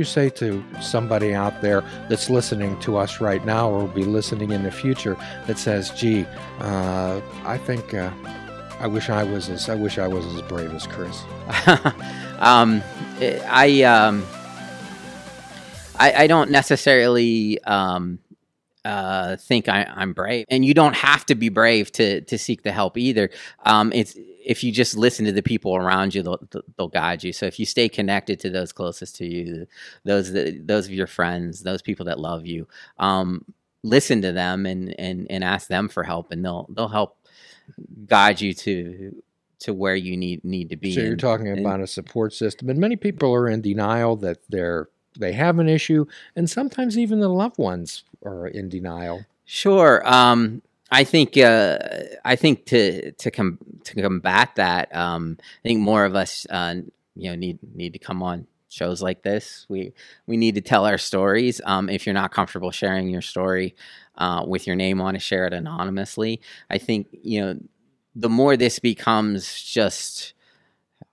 you say to somebody out there that's listening to us right now or will be listening in the future that says, "Gee, uh, I think uh, I wish I was as I wish I was as brave as Chris." um, I, um, I I don't necessarily um, uh, think I, am brave, and you don't have to be brave to to seek the help either. Um, it's if you just listen to the people around you, they'll, they'll guide you. So if you stay connected to those closest to you, those that, those of your friends, those people that love you, um, listen to them and, and and ask them for help, and they'll they'll help guide you to to where you need need to be. So you're and, talking about and, a support system, and many people are in denial that they're they have an issue, and sometimes even the loved ones are in denial. Sure. Um, I think uh, I think to to com- to combat that, um, I think more of us uh, you know need need to come on shows like this. We we need to tell our stories. Um, if you're not comfortable sharing your story uh, with your name on it, share it anonymously. I think you know the more this becomes just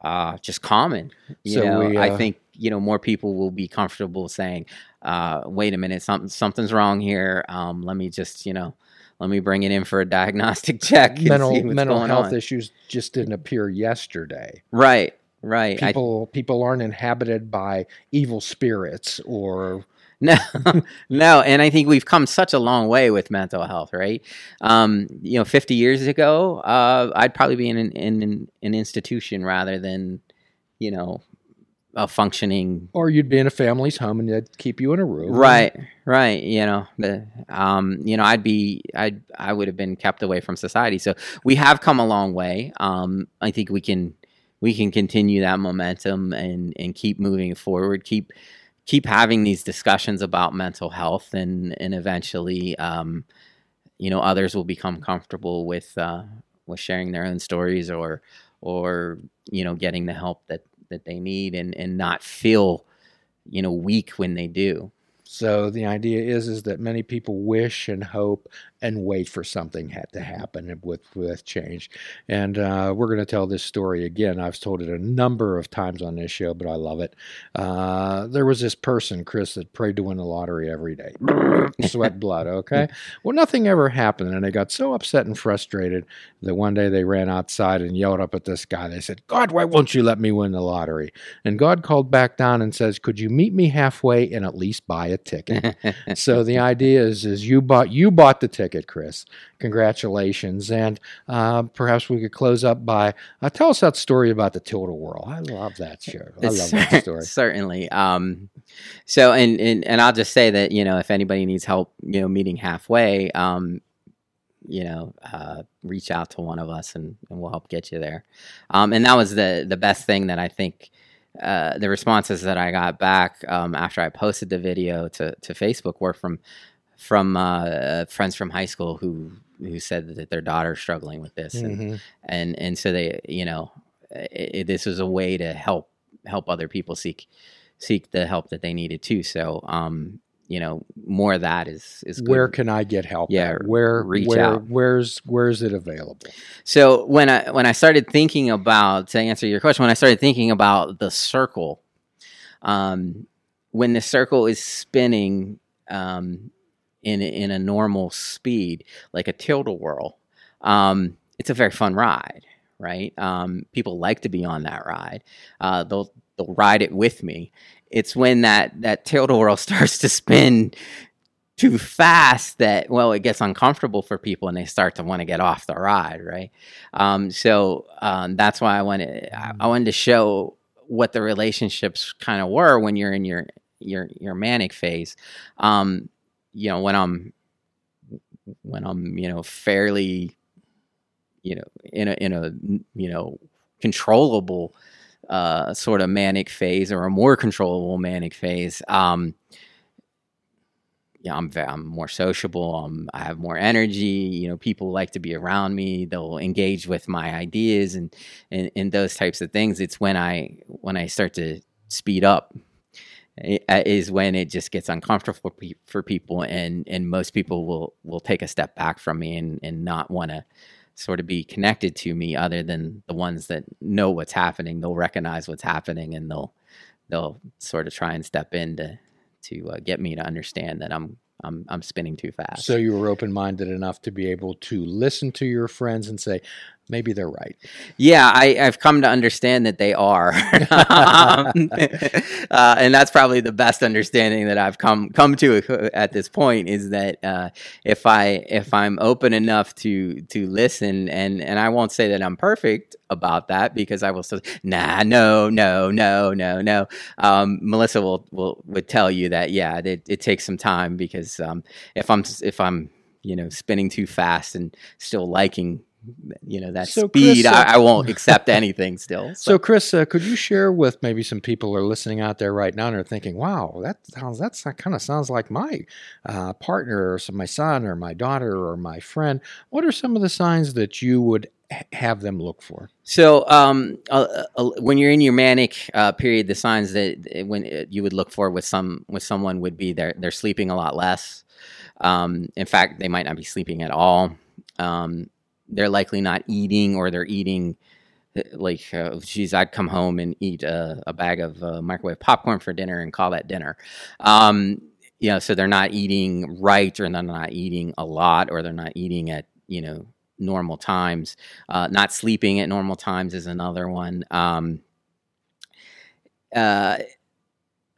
uh, just common. You so know, we, uh, I think you know more people will be comfortable saying, uh, "Wait a minute, something something's wrong here. Um, let me just you know." Let me bring it in for a diagnostic check. mental mental health on. issues just didn't appear yesterday. Right, right. People I, people aren't inhabited by evil spirits or no, no, and I think we've come such a long way with mental health, right? Um, you know, 50 years ago, uh, I'd probably be in an, in an institution rather than, you know, a functioning. Or you'd be in a family's home and they'd keep you in a room. Right, right. You know, the, um, you know, I'd be, I, I would have been kept away from society. So we have come a long way. Um, I think we can, we can continue that momentum and and keep moving forward. Keep keep having these discussions about mental health and and eventually um, you know others will become comfortable with uh, with sharing their own stories or or you know getting the help that that they need and and not feel you know weak when they do. So the idea is is that many people wish and hope and wait for something had to happen with with change. And uh, we're going to tell this story again. I've told it a number of times on this show, but I love it. Uh, there was this person, Chris, that prayed to win the lottery every day, sweat blood. Okay, well, nothing ever happened, and they got so upset and frustrated that one day they ran outside and yelled up at this guy. They said, "God, why won't you let me win the lottery?" And God called back down and says, "Could you meet me halfway and at least buy a ticket?" so the idea is, is you bought you bought the ticket ticket, Chris. Congratulations. And uh, perhaps we could close up by uh, tell us that story about the Tilt-A-Whirl. I love that show. I love that story. Certainly. Um, so, and, and, and I'll just say that, you know, if anybody needs help, you know, meeting halfway, um, you know, uh, reach out to one of us and, and we'll help get you there. Um, and that was the, the best thing that I think uh, the responses that I got back um, after I posted the video to, to Facebook were from from uh, friends from high school who who said that their daughter's struggling with this, and mm-hmm. and, and so they, you know, it, this was a way to help help other people seek seek the help that they needed too. So, um, you know, more of that is is good. where can I get help? Yeah, at? where reach where, out. Where's where's it available? So when I when I started thinking about to answer your question, when I started thinking about the circle, um, when the circle is spinning, um, in in a normal speed, like a tilt-a-whirl, um, it's a very fun ride, right? Um, people like to be on that ride. Uh, they'll they'll ride it with me. It's when that that tilt-a-whirl starts to spin too fast that well it gets uncomfortable for people and they start to want to get off the ride right um, so um, that's why i wanted i wanted to show what the relationships kind of were when you're in your your your manic phase um, you know when i'm when i'm you know fairly you know in a in a you know controllable uh, sort of manic phase or a more controllable manic phase um yeah i'm i'm more sociable I'm, i have more energy you know people like to be around me they'll engage with my ideas and, and and those types of things. It's when i when i start to speed up is when it just gets uncomfortable for people and and most people will will take a step back from me and and not want to sort of be connected to me other than the ones that know what's happening they'll recognize what's happening and they'll they'll sort of try and step in to to uh, get me to understand that I'm I'm I'm spinning too fast. So you were open minded enough to be able to listen to your friends and say, maybe they're right. Yeah, I, have come to understand that they are, um, uh, and that's probably the best understanding that I've come come to at this point is that uh, if I if I'm open enough to to listen, and and I won't say that I'm perfect about that because I will say, nah, no, no, no, no, no. Um, Melissa will will would tell you that yeah, it, it takes some time because um, if I'm if I'm you know spinning too fast and still liking you know that so speed, Chris, uh, I, I, won't accept anything still. So, so Chris, uh, could you share with maybe some people who are listening out there right now and are thinking, "Wow, that sounds that kind of sounds like my uh, partner or some, my son or my daughter or my friend." What are some of the signs that you would have them look for? So, um, uh, uh, when you're in your manic uh, period, the signs that when you would look for with some with someone would be they're they're sleeping a lot less. Um, in fact, they might not be sleeping at all. Um, they're likely not eating or they're eating uh, like uh, geez i'd come home and eat a, a bag of uh, microwave popcorn for dinner and call that dinner. Um, you know so they're not eating right or they're not eating a lot or they're not eating at you know normal times. Uh, not sleeping at normal times is another one. Um, uh,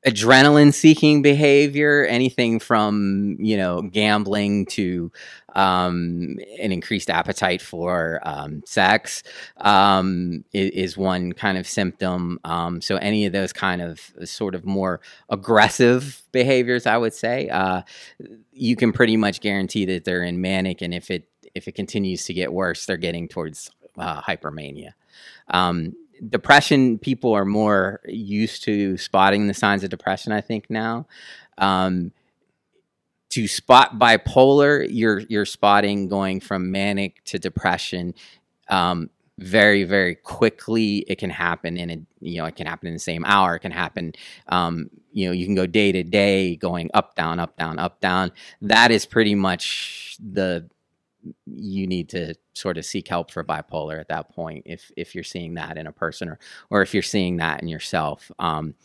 adrenaline seeking behavior anything from you know gambling to um, an increased appetite for um, sex um, is, is, one kind of symptom. Um, so any of those kind of sort of more aggressive behaviors i would say uh, you can pretty much guarantee that they're in manic and if it if it continues to get worse they're getting towards uh, hypermania. Um, depression people are more used to spotting the signs of depression i think now. Um, to spot bipolar you're you're spotting going from manic to depression um, very very quickly. It can happen in a you know it can happen in the same hour. It can happen um, you know you can go day to day going up down up down up down. That is pretty much the you need to sort of seek help for bipolar at that point if if you're seeing that in a person or or if you're seeing that in yourself. Um,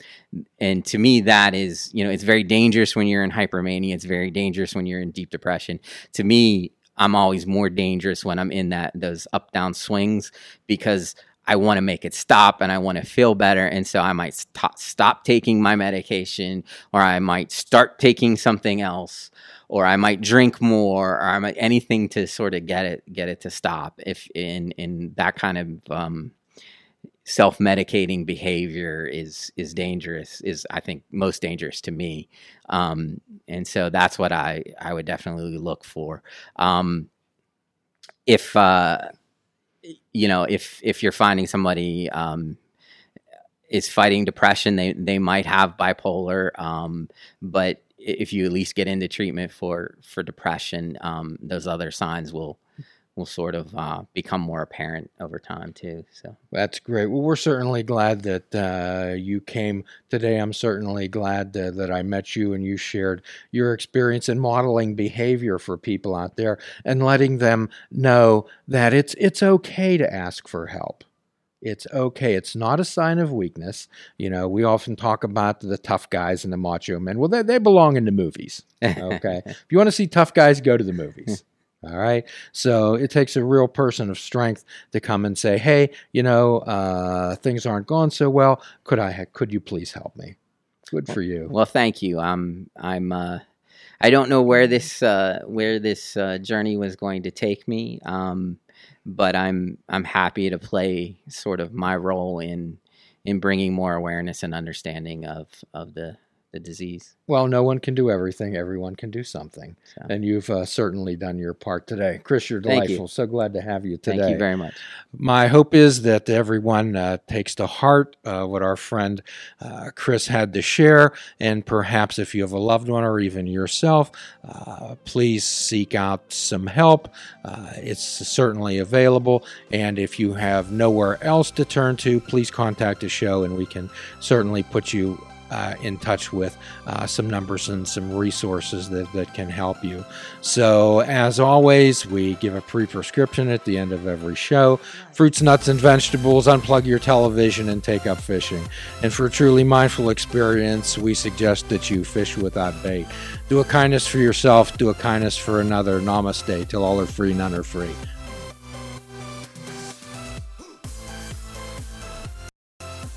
and to me that is you know it's very dangerous when you're in hypermania. It's very dangerous when you're in deep depression. To me i'm always more dangerous when i'm in that those up down swings because I want to make it stop and I want to feel better. And so I might st- stop taking my medication or I might start taking something else or I might drink more, or I might anything to sort of get it get it to stop. If in in that kind of um, self medicating behavior is is dangerous, is I think most dangerous to me, um, and so that's what I I would definitely look for. Um, if uh, you know if if you're finding somebody um, is fighting depression. They they might have bipolar, um, but if you at least get into treatment for for depression, um, those other signs will will sort of uh, become more apparent over time too. So that's great. Well, we're certainly glad that uh, you came today. I'm certainly glad uh, that I met you and you shared your experience in modeling behavior for people out there and letting them know that it's it's okay to ask for help. It's okay. It's not a sign of weakness. You know, we often talk about the tough guys and the macho men. Well, they, they belong in the movies. Okay. if you want to see tough guys, go to the movies. All right. So it takes a real person of strength to come and say, "Hey, you know, uh, things aren't going so well. Could I? Could you please help me?" It's good for you. Well, thank you. I'm. I'm. Uh, I don't know where this uh, where this uh, journey was going to take me. Um, but I'm I'm happy to play sort of my role in in bringing more awareness and understanding of of the the disease. Well, no one can do everything. Everyone can do something. So. And you've uh, certainly done your part today. Chris, you're delightful. You. So glad to have you today. Thank you very much. My hope is that everyone uh, takes to heart uh, what our friend uh, Chris had to share. And perhaps if you have a loved one or even yourself, uh, please seek out some help. Uh, it's certainly available. And if you have nowhere else to turn to, please contact the show and we can certainly put you uh, in touch with uh, some numbers and some resources that, that can help you. So, as always, we give a pre prescription at the end of every show fruits, nuts, and vegetables, unplug your television, and take up fishing. And for a truly mindful experience, we suggest that you fish without bait. Do a kindness for yourself, do a kindness for another. Namaste. Till all are free, none are free.